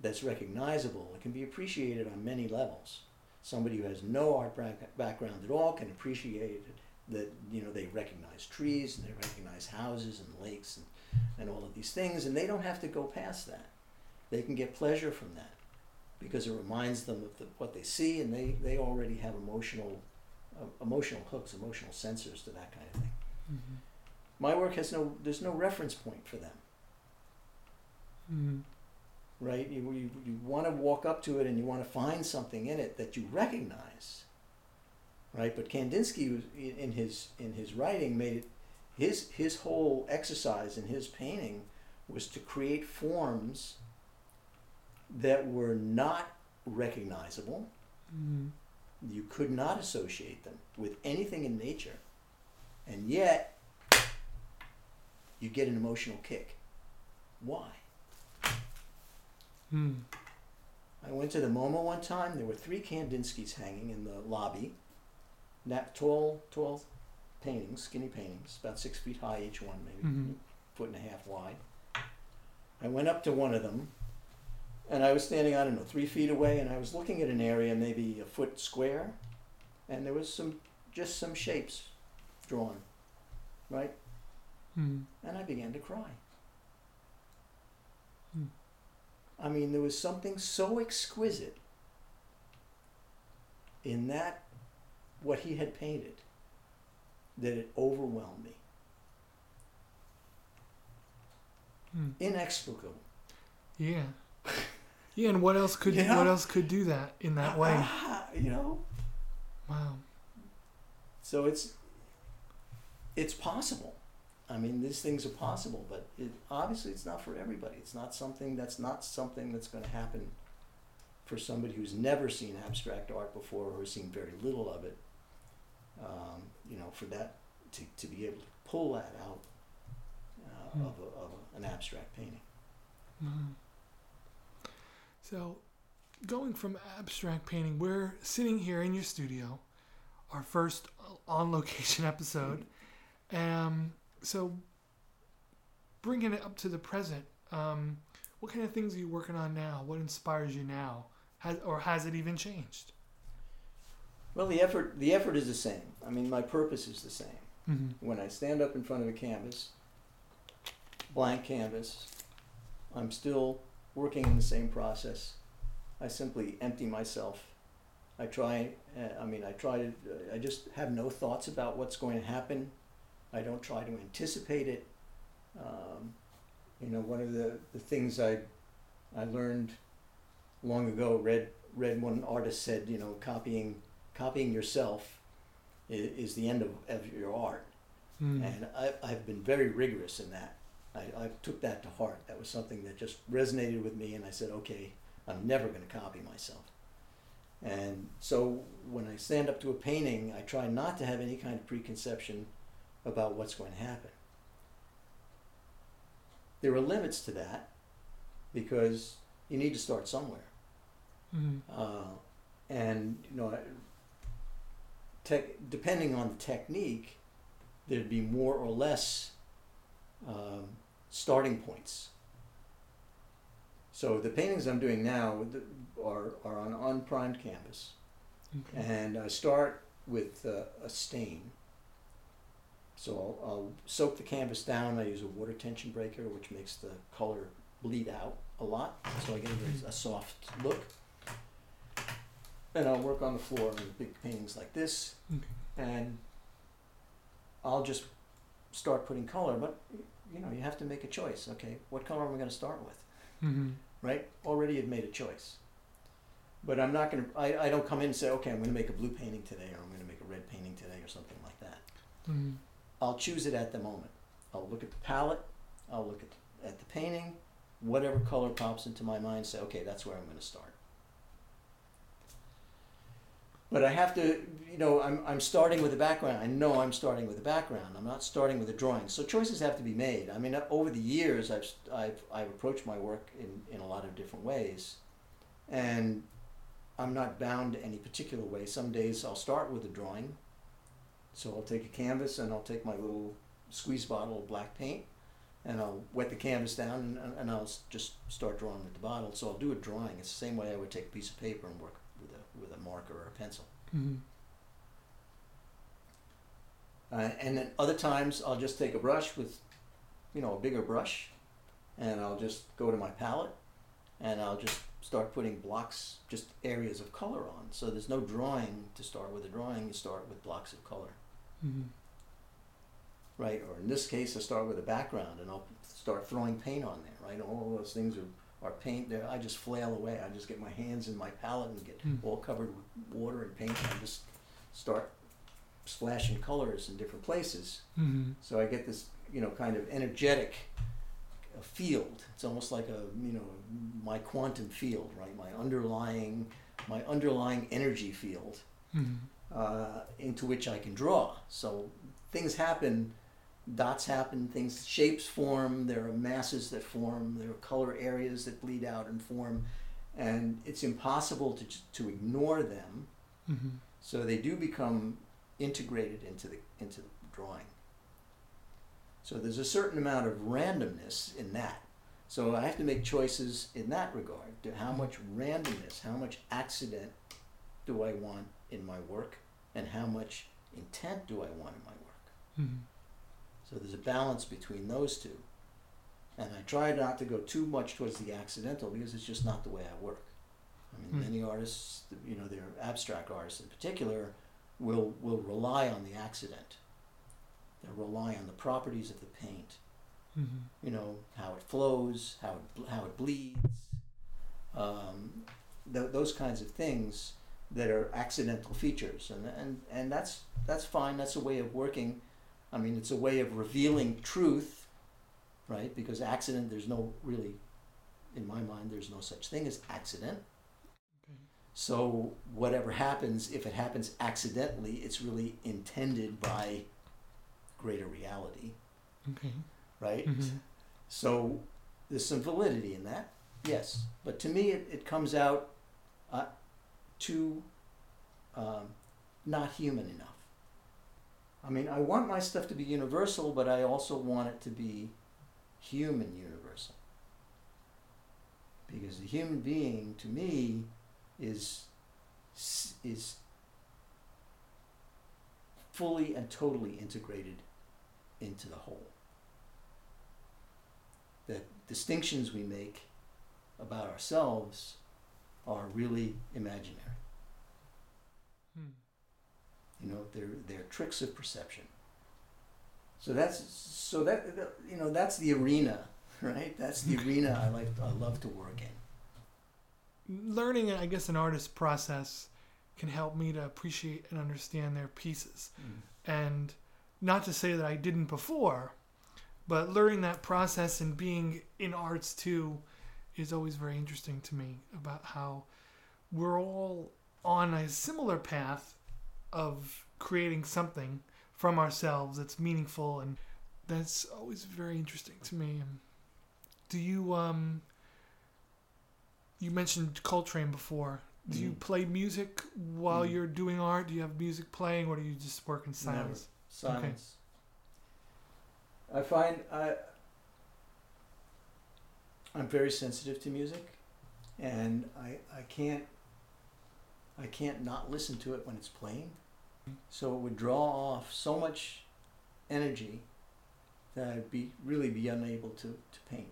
Speaker 7: that's recognizable, it can be appreciated on many levels. Somebody who has no art background at all can appreciate. That you know they recognize trees and they recognize houses and lakes and, and all of these things, and they don't have to go past that. They can get pleasure from that because it reminds them of the, what they see, and they, they already have emotional uh, emotional hooks, emotional sensors to that kind of thing.
Speaker 6: Mhm.
Speaker 7: My work has no there's no reference point for them,
Speaker 6: Hmm.
Speaker 7: right? You you, you want to walk up to it and you want to find something in it that you recognize, right? But Kandinsky was in his in his writing made it his his whole exercise in his painting was to create forms that were not recognizable.
Speaker 6: Hmm.
Speaker 7: You could not associate them with anything in nature, and yet you get an emotional kick. Why?
Speaker 6: Hmm.
Speaker 7: I went to the MoMA one time. There were three Kandinskys hanging in the lobby. That tall, tall paintings, skinny paintings, about six feet high each one, maybe
Speaker 6: Mhm.
Speaker 7: a foot and a half wide. I went up to one of them, and I was standing, I don't know, three feet away, and I was looking at an area maybe a foot square, and there was some, just some shapes drawn, right?
Speaker 6: Hmm.
Speaker 7: and I began to cry.
Speaker 6: Hmm.
Speaker 7: I mean, there was something so exquisite in that, what he had painted, that it overwhelmed me.
Speaker 6: Hmm.
Speaker 7: inexplicable.
Speaker 6: Yeah. Yeah, and what else could
Speaker 7: Yeah.
Speaker 6: what else could do that in that way?
Speaker 7: Ah, you know,
Speaker 6: Wow.
Speaker 7: so it's it's possible. I mean, these things are possible, but it, obviously it's not for everybody. It's not something that's not something that's going to happen for somebody who's never seen abstract art before or has seen very little of it. Um, you know, for that to, to be able to pull that out uh,
Speaker 6: Hmm.
Speaker 7: of, a, of a, an abstract painting.
Speaker 6: Mhm. So, going from abstract painting, we're sitting here in your studio, our first on location episode. Um, so, bringing it up to the present, um, what kind of things are you working on now? What inspires you now? Has, or has it even changed?
Speaker 7: Well, the effort the effort is the same. I mean, my purpose is the same.
Speaker 6: Mm-hmm.
Speaker 7: when I stand up in front of a canvas, blank canvas, I'm still working in the same process. I simply empty myself. I try, uh, I mean, I try to, uh, I just have no thoughts about what's going to happen. I don't try to anticipate it. Um, you know, one of the, the things I, I learned long ago, read, read one artist said, you know, copying, copying yourself is, is the end of, of your art.
Speaker 6: Mm.
Speaker 7: And I, I've been very rigorous in that. I, I took that to heart. That was something that just resonated with me, and I said, okay, I'm never going to copy myself. And so when I stand up to a painting, I try not to have any kind of preconception about what's going to happen. There are limits to that because you need to start somewhere.
Speaker 6: Mm.
Speaker 7: Uh, and you know, tech, depending on the technique, there'd be more or less um, starting points. So the paintings I'm doing now are, are on unprimed canvas,
Speaker 6: Okay.
Speaker 7: and I start with uh, a stain. So I'll, I'll soak the canvas down. I use a water tension breaker, which makes the color bleed out a lot, so I get a, a soft look. And I'll work on the floor in big paintings like this,
Speaker 6: Okay.
Speaker 7: and I'll just start putting color. But you know, you have to make a choice. Okay, what color am I going to start with?
Speaker 6: Mm-hmm.
Speaker 7: right? Already you've made a choice. But I'm not going to, I, I don't come in and say, okay, I'm going to make a blue painting today or I'm going to make a red painting today or something like that.
Speaker 6: Mm-hmm.
Speaker 7: I'll choose it at the moment. I'll look at the palette, I'll look at, at the painting, whatever color pops into my mind, say, okay, that's where I'm going to start. But I have to, you know, I'm, I'm starting with a background. I know I'm starting with a background. I'm not starting with a drawing. So choices have to be made. I mean, over the years, I've, I've, I've approached my work in, in a lot of different ways. And I'm not bound to any particular way. Some days I'll start with a drawing. So I'll take a canvas and I'll take my little squeeze bottle of black paint and I'll wet the canvas down and, and I'll just start drawing with the bottle. So I'll do a drawing. It's the same way I would take a piece of paper and work with a, marker or a pencil.
Speaker 6: Mm-hmm.
Speaker 7: Uh, and then other times I'll just take a brush with, you know, a bigger brush, and I'll just go to my palette, and I'll just start putting blocks, just areas of color on. So there's no drawing to start with a drawing. You start with blocks of color,
Speaker 6: Mm-hmm.
Speaker 7: right? Or in this case, I start with a background, and I'll start throwing paint on there, right? All those things are, are paint there. I just flail away. I just get my hands in my palette and get
Speaker 6: Hmm.
Speaker 7: all covered with water and paint, and just start splashing colors in different places.
Speaker 6: Mm-hmm.
Speaker 7: So I get this, you know, kind of energetic field. It's almost like a, you know, my quantum field, right? My underlying, my underlying energy field
Speaker 6: Mm-hmm.
Speaker 7: uh, into which I can draw. So things happen, dots happen, things, shapes form. There are masses that form. There are color areas that bleed out and form, and it's impossible to to ignore them.
Speaker 6: Mm-hmm.
Speaker 7: So they do become integrated into the into the drawing. So there's a certain amount of randomness in that. So I have to make choices in that regard. To how much randomness, how much accident do I want in my work, and how much intent do I want in my work?
Speaker 6: Mm-hmm.
Speaker 7: So there's a balance between those two. And I try not to go too much towards the accidental because it's just not the way I work. I mean,
Speaker 6: Hmm.
Speaker 7: many artists, you know, they're abstract artists in particular, will will rely on the accident. They'll rely on the properties of the paint
Speaker 6: Mm-hmm.
Speaker 7: You know how it flows, how it how it bleeds, um, th- those kinds of things that are accidental features, and and and that's that's fine. That's a way of working. I mean, it's a way of revealing truth, right? Because accident, there's no really, in my mind, there's no such thing as accident.
Speaker 6: Okay.
Speaker 7: So whatever happens, if it happens accidentally, it's really intended by greater reality,
Speaker 6: Okay.
Speaker 7: right?
Speaker 6: Mm-hmm.
Speaker 7: So there's some validity in that, yes. But to me, it, it comes out uh, too um, not human enough. I mean, I want my stuff to be universal, but I also want it to be human universal. Because the human being, to me, is is fully and totally integrated into the whole the distinctions we make about ourselves are really imaginary. You know, they're they're tricks of perception. So that's so that you know that's the arena, right? That's the arena I like I love to work in.
Speaker 6: Learning, I guess, an artist's process can help me to appreciate and understand their pieces. Mm-hmm. And not to say that I didn't before, but learning that process and being in arts too is always very interesting to me about how we're all on a similar path of creating something from ourselves that's meaningful and that's always very interesting to me. Do you um you mentioned Coltrane before. Do you
Speaker 7: Mhm.
Speaker 6: play music while
Speaker 7: Mhm.
Speaker 6: you're doing art? Do you have music playing or do you just work in silence?
Speaker 7: Silence. I find I I'm very sensitive to music, and I I can't I can't not listen to it when it's playing. So it would draw off so much energy that I'd be really be unable to, to paint.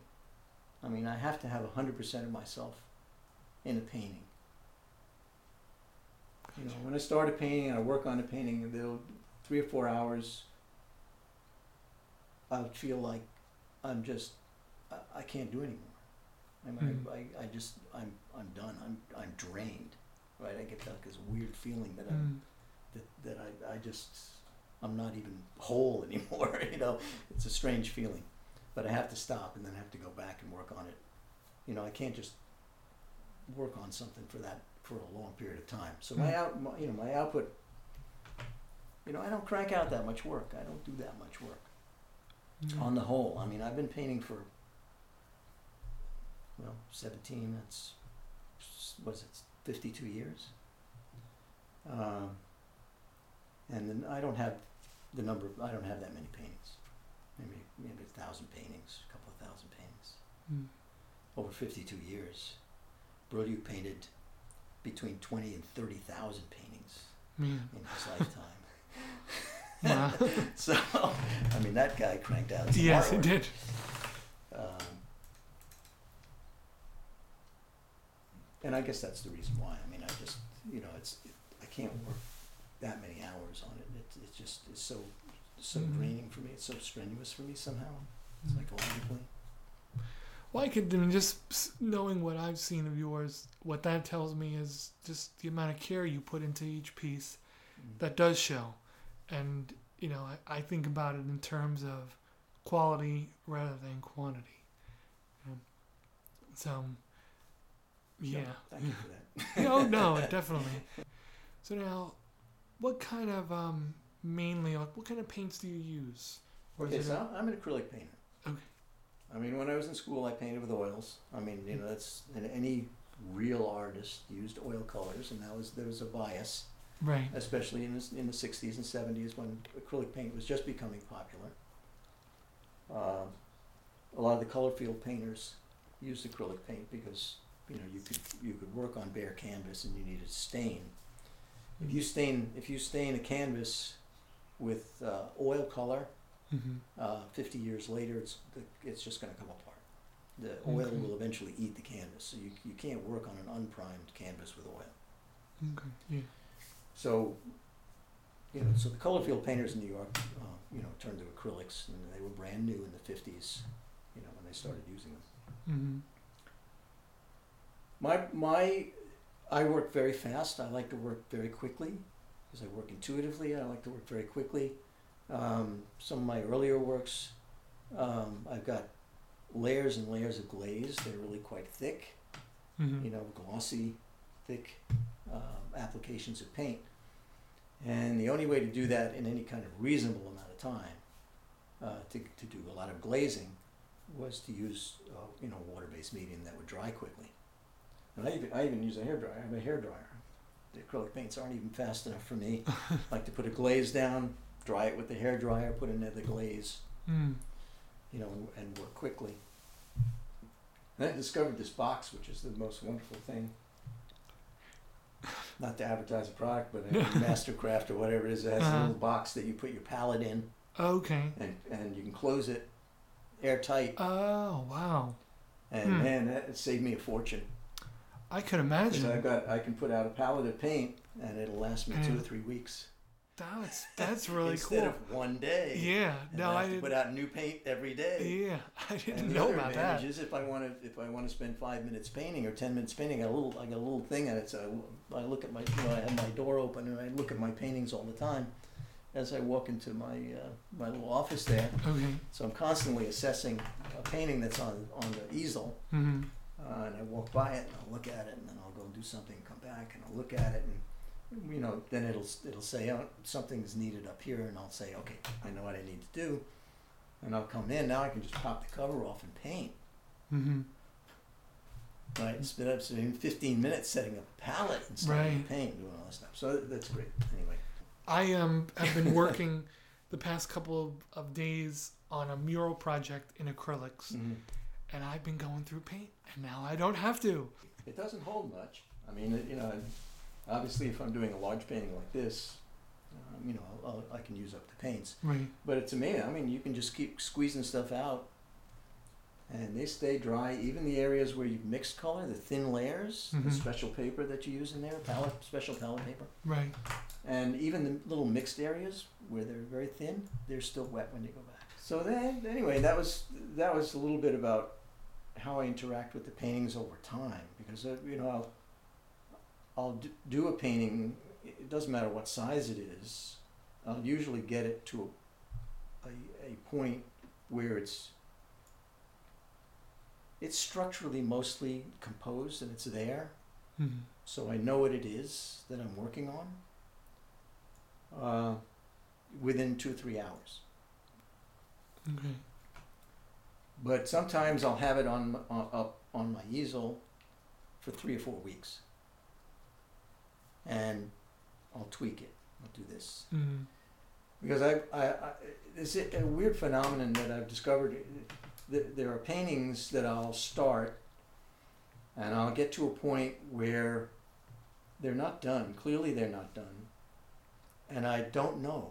Speaker 7: I mean, I have to have hundred percent of myself in a painting. You know, when I start a painting and I work on a painting, they'll three or four hours. I would feel like I'm just I, I can't do anymore. I mean, I, I, I just I'm I'm done. I'm I'm drained. Right? I get like this weird feeling that I'm
Speaker 6: Mm.
Speaker 7: That, that I, I just I'm not even whole anymore. you know, it's a strange feeling, but I have to stop and then I have to go back and work on it. You know, I can't just work on something for that for a long period of time. So my
Speaker 6: Mm.
Speaker 7: out, my, you know, my output. You know, I don't crank out that much work. I don't do that much work
Speaker 6: Mm.
Speaker 7: on the whole. I mean, I've been painting for well, 17. That's what is it? 52 years. Um, and then I don't have the number. Of, I don't have that many paintings. Maybe maybe a thousand paintings, a couple of thousand paintings
Speaker 6: Mm.
Speaker 7: over 52 years. Brody painted between 20 and 30,000 paintings
Speaker 6: Man.
Speaker 7: in his lifetime.
Speaker 6: Wow.
Speaker 7: so, I mean, that guy cranked out.
Speaker 6: Yes,
Speaker 7: artwork.
Speaker 6: it did.
Speaker 7: Um, and I guess that's the reason why. I mean, I just, you know, it's it, I can't work that many hours on it. It's it just is so so
Speaker 6: Mhm.
Speaker 7: draining for me. It's so strenuous for me somehow. It's like all Psychologically.
Speaker 6: Well, I could I mean, just knowing what I've seen of yours, what that tells me is just the amount of care you put into each piece that does show. And, you know, I, I think about it in terms of quality rather than quantity. Um, so, yeah.
Speaker 7: Thank you for that.
Speaker 6: no, no, definitely. So now, what kind of um, mainly like what kind of paints do you use? Or
Speaker 7: Okay, so
Speaker 6: a-
Speaker 7: I'm- an acrylic painter.
Speaker 6: Okay.
Speaker 7: I mean, when I was in school, I painted with oils. I mean, you know, that's and any real artist used oil colors, and that was there was a bias,
Speaker 6: right.
Speaker 7: especially in the in the '60s and '70s when acrylic paint was just becoming popular. Um, a lot of the color field painters used acrylic paint because you know you could you could work on bare canvas and you needed stain. If you stain if you stain a canvas with uh, oil color,
Speaker 6: hmm
Speaker 7: uh, 50 years later, it's the, it's just going to come apart. The oil
Speaker 6: Okay.
Speaker 7: will eventually eat the canvas, so you, you can't work on an unprimed canvas with oil.
Speaker 6: Okay. Yeah.
Speaker 7: So you know, so the color field painters in New York, uh, you know, turned to acrylics, and they were brand new in the fifties, you know, when they started using them.
Speaker 6: Mm-hmm.
Speaker 7: My my, I work very fast. I like to work very quickly, because I work intuitively. I like to work very quickly. Um, some of my earlier works, um, I've got layers and layers of glaze. They're really quite thick.
Speaker 6: Mm-hmm.
Speaker 7: you know, glossy, thick um, applications of paint. And the only way to do that in any kind of reasonable amount of time, uh, to, to do a lot of glazing, was to use, uh, you know, water-based medium that would dry quickly. I even, I even use a hair dryer. I have a hair dryer. The acrylic paints aren't even fast enough for me. I like to put a glaze down, dry it with the hair dryer, put another glaze,
Speaker 6: Mm.
Speaker 7: you know, and, and work quickly. And I discovered this box, which is the most wonderful thing. Not to advertise a product, but a Mastercraft or whatever it is, it has
Speaker 6: Uh-huh.
Speaker 7: a little box that you put your palette in,
Speaker 6: Okay.
Speaker 7: and, and you can close it airtight.
Speaker 6: Oh wow.
Speaker 7: And
Speaker 6: Hmm.
Speaker 7: man, that saved me a fortune.
Speaker 6: I could imagine.
Speaker 7: I've got, I can put out a palette of paint, and it'll last me two or
Speaker 6: Mm.
Speaker 7: three weeks
Speaker 6: That's that's really
Speaker 7: instead
Speaker 6: cool.
Speaker 7: Instead of one day.
Speaker 6: Yeah. No,
Speaker 7: I
Speaker 6: I
Speaker 7: have to put out new paint every day.
Speaker 6: Yeah, I didn't
Speaker 7: And the
Speaker 6: know
Speaker 7: other
Speaker 6: about
Speaker 7: advantage
Speaker 6: that.
Speaker 7: is if I want to if I want to spend five minutes painting or ten minutes painting, I got a little I got a little thing and it's a, I look at my you know I have my door open and I look at my paintings all the time as I walk into my uh, my little office there.
Speaker 6: Okay.
Speaker 7: So I'm constantly assessing a painting that's on on the easel,
Speaker 6: Mm-hmm.
Speaker 7: Uh, and I walk by it and I'll look at it and then I'll go and do something, and come back and I'll look at it and. You know, then it'll it'll say oh, something's needed up here, and I'll say, okay, I know what I need to do, and I'll come in. Now I can just pop the cover off and paint.
Speaker 6: Mm-hmm.
Speaker 7: Right, it's been up to 15 minutes setting up a palette and starting
Speaker 6: Right.
Speaker 7: to paint, doing all this stuff. So that's great. Anyway,
Speaker 6: I um have been working the past couple of, of days on a mural project in acrylics, and I've been going through paint, and now I don't have to.
Speaker 7: it doesn't hold much. I mean, it, you know, obviously, if I'm doing a large painting like this, um, you know, I'll, I'll, I can use up the paints.
Speaker 6: Right.
Speaker 7: But it's amazing. I mean, you can just keep squeezing stuff out, and they stay dry. Even the areas where you've mixed color, the thin layers, the
Speaker 6: Mhm.
Speaker 7: special paper that you use in there, palette, special palette paper.
Speaker 6: Right.
Speaker 7: And even the little mixed areas where they're very thin, they're still wet when you go back. So then, anyway, that was that was a little bit about how I interact with the paintings over time because uh, you know I'll I'll d- do a painting. It doesn't matter what size it is. I'll usually get it to a, a, a point where it's it's structurally mostly composed and it's there
Speaker 6: Mm-hmm.
Speaker 7: so I know what it is that I'm working on uh, within two or three hours.
Speaker 6: Okay.
Speaker 7: But sometimes I'll have it on, up on my easel for three or four weeks, and I'll tweak it. I'll do this
Speaker 6: Mm-hmm.
Speaker 7: because I, I, I it's a a weird phenomenon that I've discovered. There are paintings that I'll start, and I'll get to a point where they're not done. Clearly, they're not done, and I don't know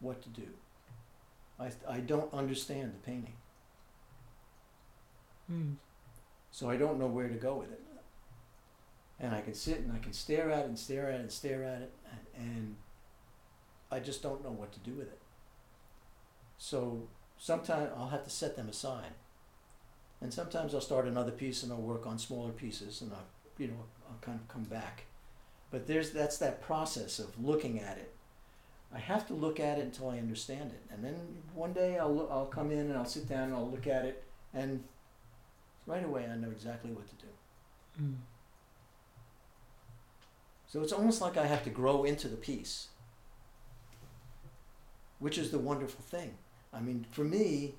Speaker 7: what to do. I, I don't understand the painting,
Speaker 6: Mm.
Speaker 7: so I don't know where to go with it. And I can sit and I can stare at it and stare at it and stare at it, and, I just don't know what to do with it. So sometimes I'll have to set them aside. And sometimes I'll start another piece and I'll work on smaller pieces and I'll, you know, I'll kind of come back. But there's that's that process of looking at it. I have to look at it until I understand it, and then one day I'll I'll come in and I'll sit down and I'll look at it, and right away I know exactly what to do.
Speaker 6: Mm.
Speaker 7: So it's almost like I have to grow into the piece, which is the wonderful thing. I mean, for me,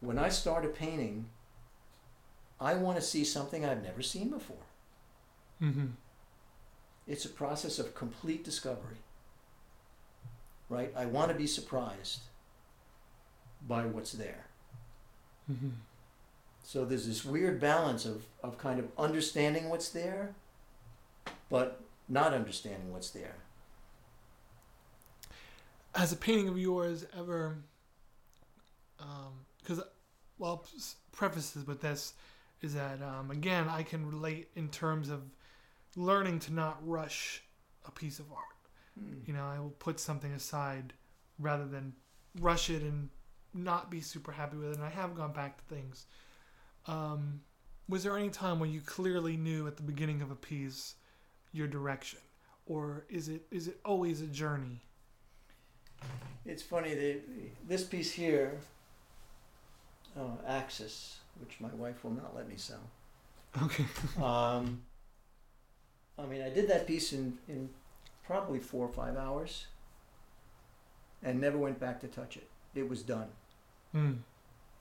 Speaker 7: when I start a painting, I want to see something I've never seen before.
Speaker 6: Mm-hmm.
Speaker 7: It's a process of complete discovery. Right? I want to be surprised by what's there.
Speaker 6: Mm-hmm.
Speaker 7: So there's this weird balance of, of kind of understanding what's there, but not understanding what's there.
Speaker 6: Has a painting of yours ever? Because, well, s- prefaces with this is that um, again I can relate in terms of learning to not rush a piece of art.
Speaker 7: Hmm.
Speaker 6: You know, I will put something aside rather than rush it and not be super happy with it. And I have gone back to things. Um, was there any time when you clearly knew at the beginning of a piece your direction, or is it is it always a journey?
Speaker 7: It's funny that this piece here, uh, Axis, which my wife will not let me sell.
Speaker 6: Okay.
Speaker 7: Um, I mean, I did that piece in, in probably four or five hours and never went back to touch it. It was done.
Speaker 6: Mm.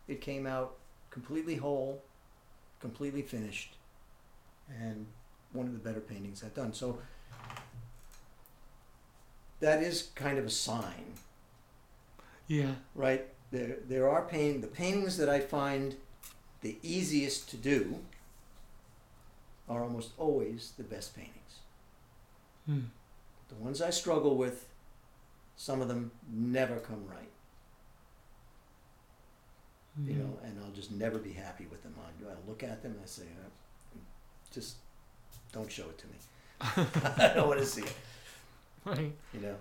Speaker 7: It came out completely whole, completely finished, and one of the better paintings I've done. So that is kind of a sign,
Speaker 6: Yeah.
Speaker 7: right? There, there are paint, the paintings that I find the easiest to do are almost always the best paintings.
Speaker 6: Mm.
Speaker 7: The ones I struggle with, some of them never come right, you know, and I'll just never be happy with them. I, I look at them and I say, uh, just don't show it to me. I don't want to see it,
Speaker 6: Right.
Speaker 7: you know.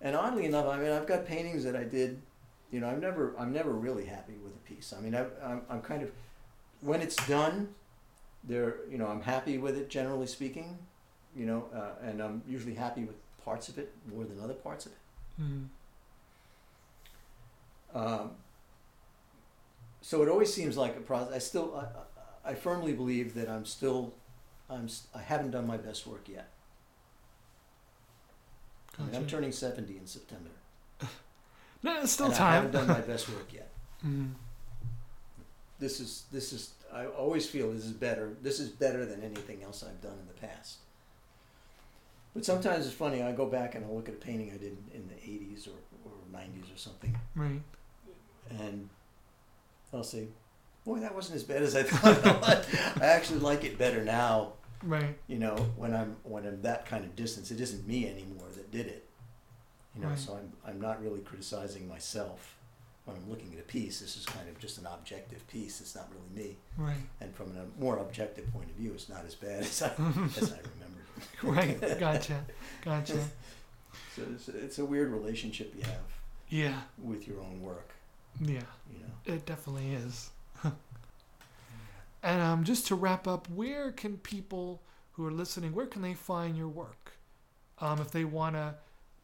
Speaker 7: And oddly enough, I mean, I've got paintings that I did, you know, I'm never, I'm never really happy with a piece. I mean, I, I'm, I'm kind of, when it's done, there, you know, I'm happy with it, generally speaking, you know, uh, and I'm usually happy with parts of it more than other parts of it.
Speaker 6: Mm.
Speaker 7: Um, so it always seems like a process. I still, I, I, firmly believe that I'm still, I'm, I haven't done my best work yet. I mean, I'm
Speaker 6: Gotcha.
Speaker 7: turning 70 in September.
Speaker 6: No, it's still
Speaker 7: and I
Speaker 6: time.
Speaker 7: haven't done my best work yet.
Speaker 6: Mm.
Speaker 7: This is, this is, I always feel this is better. This is better than anything else I've done in the past. But sometimes it's funny. I go back and I look at a painting I did in the 80s or, or 90s or something,
Speaker 6: Right.
Speaker 7: and I'll say, "Boy, that wasn't as bad as I thought." I actually like it better now.
Speaker 6: Right.
Speaker 7: You know, when I'm when I'm that kind of distance, it isn't me anymore that did it. You know,
Speaker 6: Right.
Speaker 7: so I'm I'm not really criticizing myself when I'm looking at a piece. This is kind of just an objective piece. It's not really me,
Speaker 6: Right.
Speaker 7: and from a more objective point of view, it's not as bad as I as I remembered.
Speaker 6: Right. Gotcha. Gotcha.
Speaker 7: So it's, it's a weird relationship you have
Speaker 6: Yeah.
Speaker 7: with your own work.
Speaker 6: Yeah.
Speaker 7: You know.
Speaker 6: It definitely is. and um, just to wrap up, where can people who are listening, where can they find your work? Um, if they want to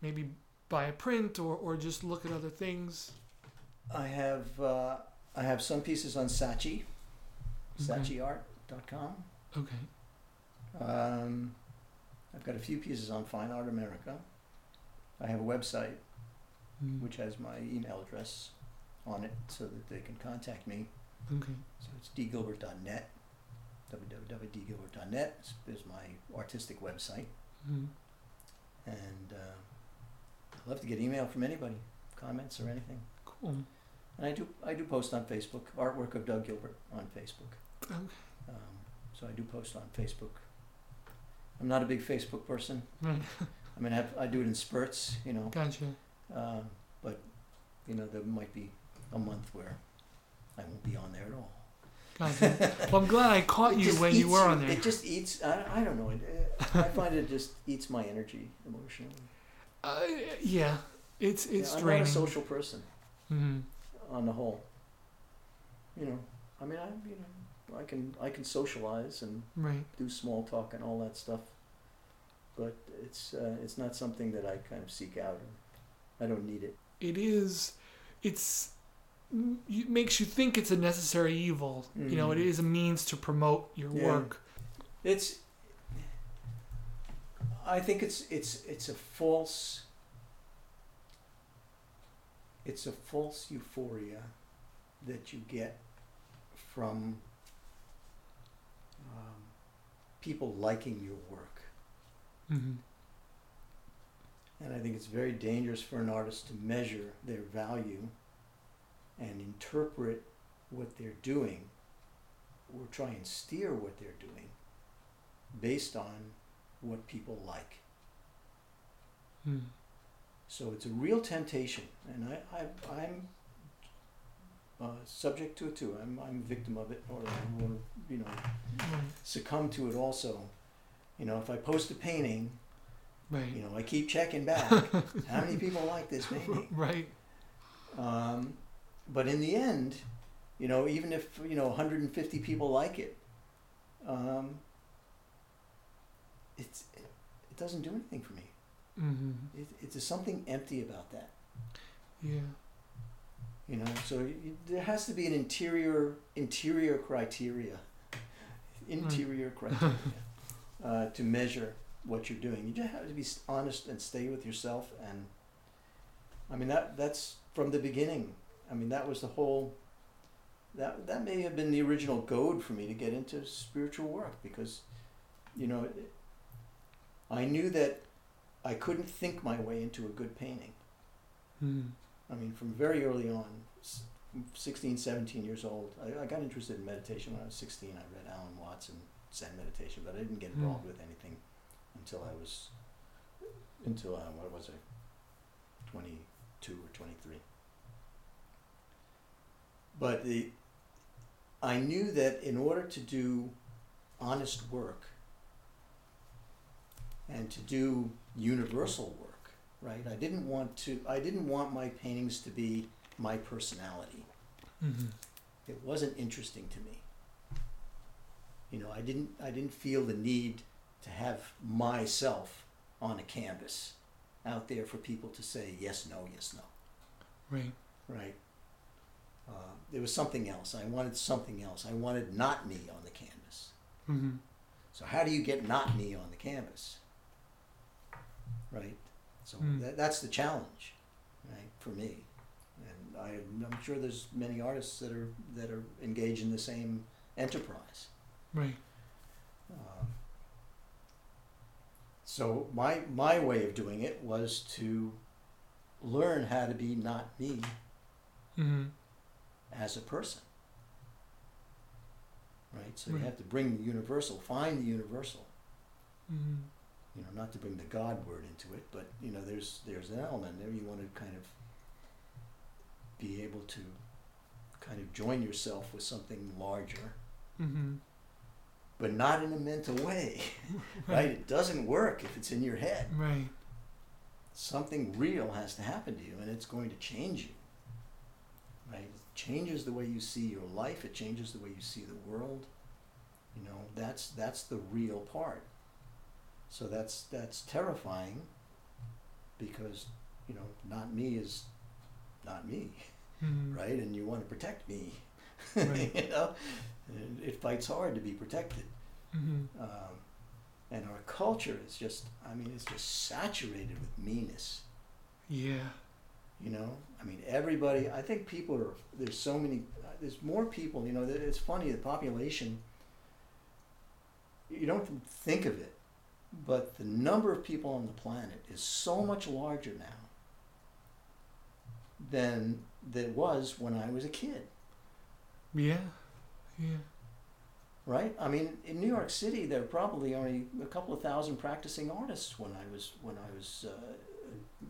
Speaker 6: maybe buy a print or, or just look at other things.
Speaker 7: I have uh, I have some pieces on Saatchi,
Speaker 6: Okay.
Speaker 7: SaatchiArt.com.
Speaker 6: Okay.
Speaker 7: Um, I've got a few pieces on Fine Art America. I have a website
Speaker 6: Mm,
Speaker 7: which has my email address on it so that they can contact me.
Speaker 6: Okay.
Speaker 7: So it's dgilbert.net. www.dgilbert.net is, is my artistic website.
Speaker 6: Mm,
Speaker 7: And uh, I'd love to get email from anybody, comments or anything.
Speaker 6: cool.
Speaker 7: And I do I do post on Facebook, artwork of Doug Gilbert on Facebook.
Speaker 6: Okay.
Speaker 7: Um, so I do post on Facebook. I'm not a big Facebook person.
Speaker 6: Right.
Speaker 7: I mean, I, have, I do it in spurts, you know.
Speaker 6: Gotcha.
Speaker 7: Uh, but you know, there might be a month where I won't be on there at all.
Speaker 6: Gotcha. well, I'm glad I caught you when you
Speaker 7: eats-
Speaker 6: were on there.
Speaker 7: It just eats. I, I don't know. It, uh, I find it just eats my energy emotionally.
Speaker 6: Uh, yeah. It's it's
Speaker 7: Yeah, I'm
Speaker 6: draining.
Speaker 7: not a social person
Speaker 6: Mhm.
Speaker 7: on the whole. You know, I mean, I you know, I can I can socialize and
Speaker 6: Right.
Speaker 7: do small talk and all that stuff, but it's uh, it's not something that I kind of seek out. I don't need it.
Speaker 6: it is it's it makes you think it's a necessary evil you know it
Speaker 7: Mhm.
Speaker 6: a means to promote your
Speaker 7: Yeah.
Speaker 6: work
Speaker 7: It's. I think it's it's it's a false. It's a false euphoria that you get from um, people liking your work,
Speaker 6: hmm
Speaker 7: and I think it's very dangerous for an artist to measure their value and interpret what they're doing, or try and steer what they're doing, based on what people like.
Speaker 6: mm
Speaker 7: So it's a real temptation, and I, I I'm uh, subject to it too. I'm I'm a victim of it, or, or you know
Speaker 6: right
Speaker 7: succumb to it also. You know, if I post a painting
Speaker 6: Right.
Speaker 7: You know, I keep checking back. How many people like this painting?
Speaker 6: Right.
Speaker 7: Um, but in the end, you know, even if you know 150 people like it, um, it's it, it doesn't do anything for me.
Speaker 6: Mm-hmm.
Speaker 7: It, it's there's something empty about that.
Speaker 6: Yeah.
Speaker 7: You know, so you, there has to be an interior interior criteria, interior criteria, uh, to measure what you're doing. You just have to be honest and stay with yourself. And I mean that that's from the beginning. I mean that was the whole. That that may have been the original goad for me to get into spiritual work because, you know, I knew that I couldn't think my way into a good painting.
Speaker 6: Mm.
Speaker 7: I mean, from very early on, s- 16, 17 years old, I, I got interested in meditation when I was 16. I read Alan Watts and Zen meditation, but I didn't get
Speaker 6: Hmm.
Speaker 7: involved with anything until I was, until, uh, what was I, 22 or 23. But the, I knew that in order to do honest work and to do universal work, right? I didn't want to. I didn't want my paintings to be my personality.
Speaker 6: Mm-hmm.
Speaker 7: It wasn't interesting to me. You know, I didn't. I didn't feel the need to have myself on a canvas out there for people to say yes, no, yes, no.
Speaker 6: Right.
Speaker 7: Right. Uh, there was something else. I wanted something else. I wanted not me on the canvas.
Speaker 6: Mm-hmm.
Speaker 7: So how do you get not me on the canvas? Right. So that, that's the challenge, right, for me. And I, I'm sure there's many artists that are that are engaged in the same enterprise.
Speaker 6: Right.
Speaker 7: Um, so my my way of doing it was to learn how to be not me
Speaker 6: Mm-hmm.
Speaker 7: As a person. Right. So
Speaker 6: Right.
Speaker 7: you have to bring the universal, find the universal.
Speaker 6: Mm-hmm.
Speaker 7: you know, not to bring the God word into it, but you know, there's there's an element there. You want to kind of be able to kind of join yourself with something larger,
Speaker 6: Mm-hmm.
Speaker 7: but not in a mental way, right? It doesn't work if it's in your head.
Speaker 6: Right.
Speaker 7: Something real has to happen to you, and it's going to change you. Right? It changes the way you see your life. It changes the way you see the world. You know, that's that's the real part. So that's that's terrifying because you know, not me is not me,
Speaker 6: Mm-hmm.
Speaker 7: right? And you want to protect me.
Speaker 6: Right.
Speaker 7: you know, and it fights hard to be protected.
Speaker 6: Mm-hmm.
Speaker 7: Um, and our culture is just, I mean, it's just saturated with meanness.
Speaker 6: Yeah.
Speaker 7: You know, I mean, everybody. I think people are. There's so many. There's more people. You know, it's funny. The population. You don't think of it, but the number of people on the planet is so much larger now than there was when I was a kid.
Speaker 6: Yeah. Yeah.
Speaker 7: Right? I mean, in New York City, there were probably only a couple of thousand practicing artists when I was when I was, uh,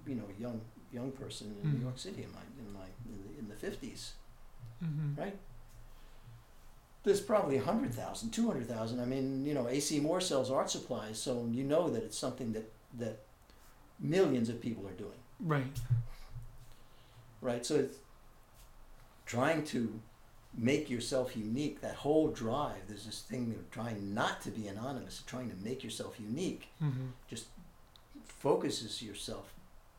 Speaker 7: you know, a young young person in
Speaker 6: Mhm.
Speaker 7: New York City in my in my in the, in the 50s.
Speaker 6: Mm-hmm.
Speaker 7: right? There's probably 100,000, 200,000. I mean, you know, AC Moore sells art supplies, so you know that it's something that, that millions of people are doing,
Speaker 6: Right.
Speaker 7: right? So it's trying to make yourself unique, that whole drive, there's this thing of trying not to be anonymous, trying to make yourself unique,
Speaker 6: Mm-hmm.
Speaker 7: just focuses yourself,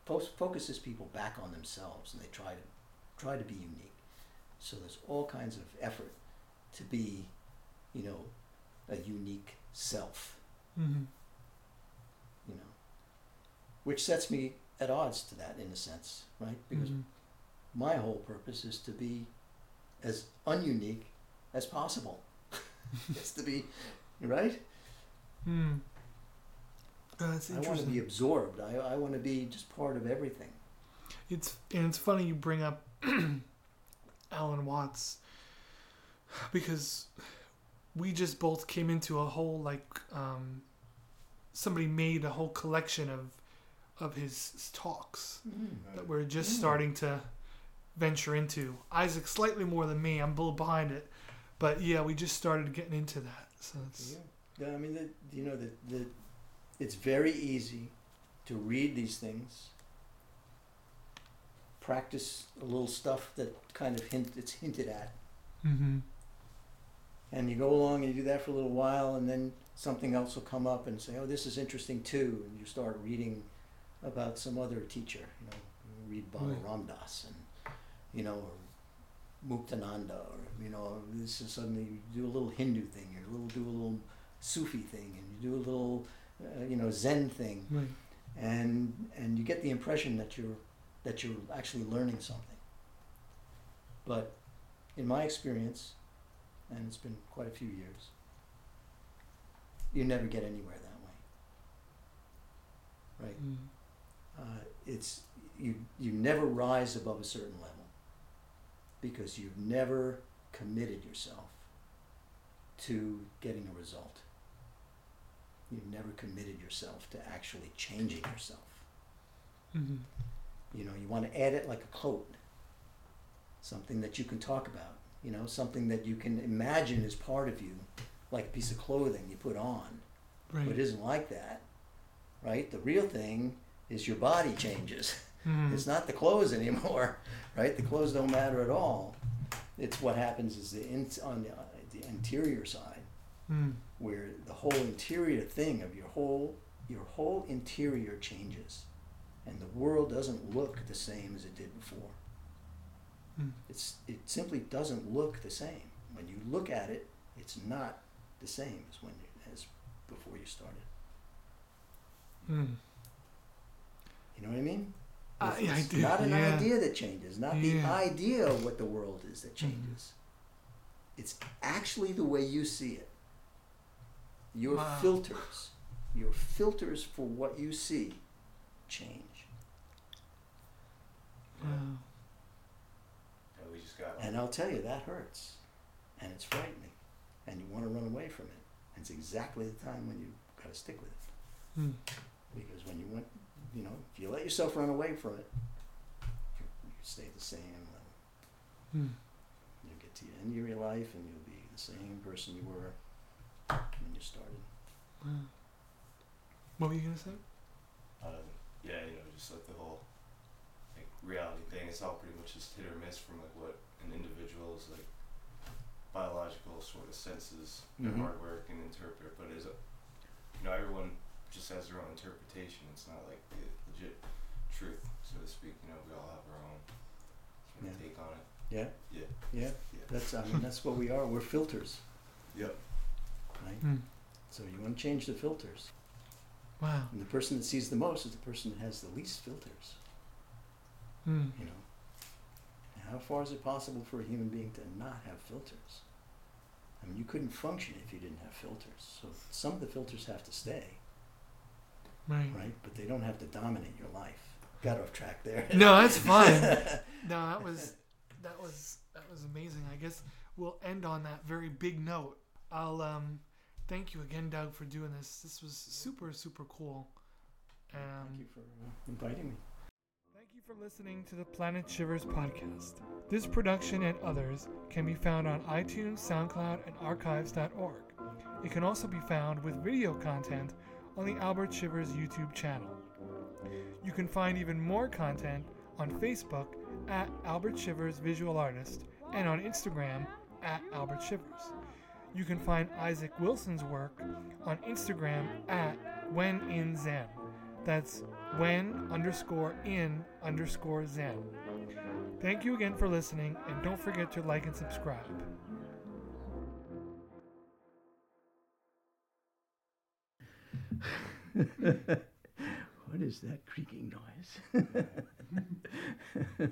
Speaker 7: focuses people back on themselves, and they try to try to be unique. So there's all kinds of effort to be, you know, a unique self,
Speaker 6: Mm-hmm.
Speaker 7: you know, which sets me at odds to that in a sense, right? Because
Speaker 6: Mhm.
Speaker 7: my whole purpose is to be as ununique as possible. it's to be, right?
Speaker 6: Mm. Uh, that's
Speaker 7: I want to be absorbed. I, I want to be just part of everything.
Speaker 6: It's and it's funny you bring up Alan Watts because we just both came into a whole like um, somebody made a whole collection of of his talks that we're just
Speaker 7: Mm.
Speaker 6: starting to venture into. Isaac slightly more than me. I'm a little behind it, but yeah, we just started getting into that. So it's
Speaker 7: Yeah. Yeah, I mean, the, you know, the, the, it's very easy to read these things, practice a little stuff that kind of hint it's hinted at,
Speaker 6: Mm-hmm.
Speaker 7: and you go along and you do that for a little while, and then something else will come up and say, "Oh, this is interesting too," and you start reading about some other teacher. You know, you read Baba
Speaker 6: Right.
Speaker 7: Ram Dass and you know, or Muktananda, or you know, this is suddenly you do a little Hindu thing, or a little do a little Sufi thing, and you do a little, uh, you know, Zen thing,
Speaker 6: Right.
Speaker 7: and and you get the impression that you're that you're actually learning something. But in my experience, and it's been quite a few years, you never get anywhere that way. Right?
Speaker 6: Mm.
Speaker 7: Uh, it's you you never rise above a certain level because you've never committed yourself to getting a result. You've never committed yourself to actually changing yourself.
Speaker 6: Mm-hmm.
Speaker 7: You know, you want to add it like a coat, something that you can talk about. You know, something that you can imagine as part of you, like a piece of clothing you put on.
Speaker 6: Right.
Speaker 7: But it isn't like that, right? The real thing is your body changes.
Speaker 6: Mhm.
Speaker 7: It's not the clothes anymore, right? The clothes don't matter at all. It's what happens is the in, on the, uh, the interior side,
Speaker 6: Mm.
Speaker 7: where the whole interior thing of your whole your whole interior changes, and the world doesn't look the same as it did before.
Speaker 6: Mm.
Speaker 7: It's it simply doesn't look the same. When you look at it, it's not the same as when you, as before you started.
Speaker 6: Mm.
Speaker 7: You know what I mean? It's-
Speaker 6: I do,
Speaker 7: Not an
Speaker 6: yeah.
Speaker 7: idea that changes, not the idea of what the world is that
Speaker 6: Mm-hmm.
Speaker 7: changes. It's actually the way you see it. Your
Speaker 6: Wow.
Speaker 7: filters, your filters for what you see change.
Speaker 6: Wow.
Speaker 8: And we just got
Speaker 7: And I'll tell you, that hurts. And it's frightening. And you want to run away from it. And it's exactly the time when you got to stick with it.
Speaker 6: Mm.
Speaker 7: Because when you want, you know, if you let yourself run away from it, you, you stay the same level.
Speaker 6: Mm.
Speaker 7: You'll get to the end of your life and you'll be the same person you were when you started.
Speaker 6: Wow. What were you gonna say?
Speaker 8: um, yeah, you know, just like the whole like reality thing. It's all pretty much just hit or miss from like what an individual's like biological sort of senses, their
Speaker 7: Mhm.
Speaker 8: hardware can interpret. But is you know, everyone just has their own interpretation. It's not like the legit truth, so to speak. You know, we all have our own sort of
Speaker 7: Yeah.
Speaker 8: take on it.
Speaker 7: Yeah?
Speaker 8: Yeah.
Speaker 7: Yeah.
Speaker 8: Yeah.
Speaker 7: That's I mean that's what we are. We're filters,
Speaker 8: Yep.
Speaker 7: Right?
Speaker 6: Mm.
Speaker 7: So you want to change the filters.
Speaker 6: Wow.
Speaker 7: And the person that sees the most is the person that has the least filters.
Speaker 6: Mm.
Speaker 7: You know. And how far is it possible for a human being to not have filters? I mean, you couldn't function if you didn't have filters. So some of the filters have to stay,
Speaker 6: Right.
Speaker 7: right? But they don't have to dominate your life. Got off track there.
Speaker 6: No, that's fine. No, that was that was that was amazing. I guess we'll end on that very big note. I'll um thank you again, Doug, for doing this. This was super super cool. Um,
Speaker 7: Thank you for uh, inviting me.
Speaker 6: Thank you for listening to the Planet Shivers podcast. This production and others can be found on iTunes, SoundCloud, and archives.org. It can also be found with video content on the Albert Shivers YouTube channel. You can find even more content on Facebook at Albert Shivers Visual Artist and on Instagram at Albert Shivers. You can find Isaac Wilson's work on Instagram at When in Zen. That's when underscore in underscore zen. Thank you again for listening, and don't forget to like and subscribe.
Speaker 7: What is that creaking noise?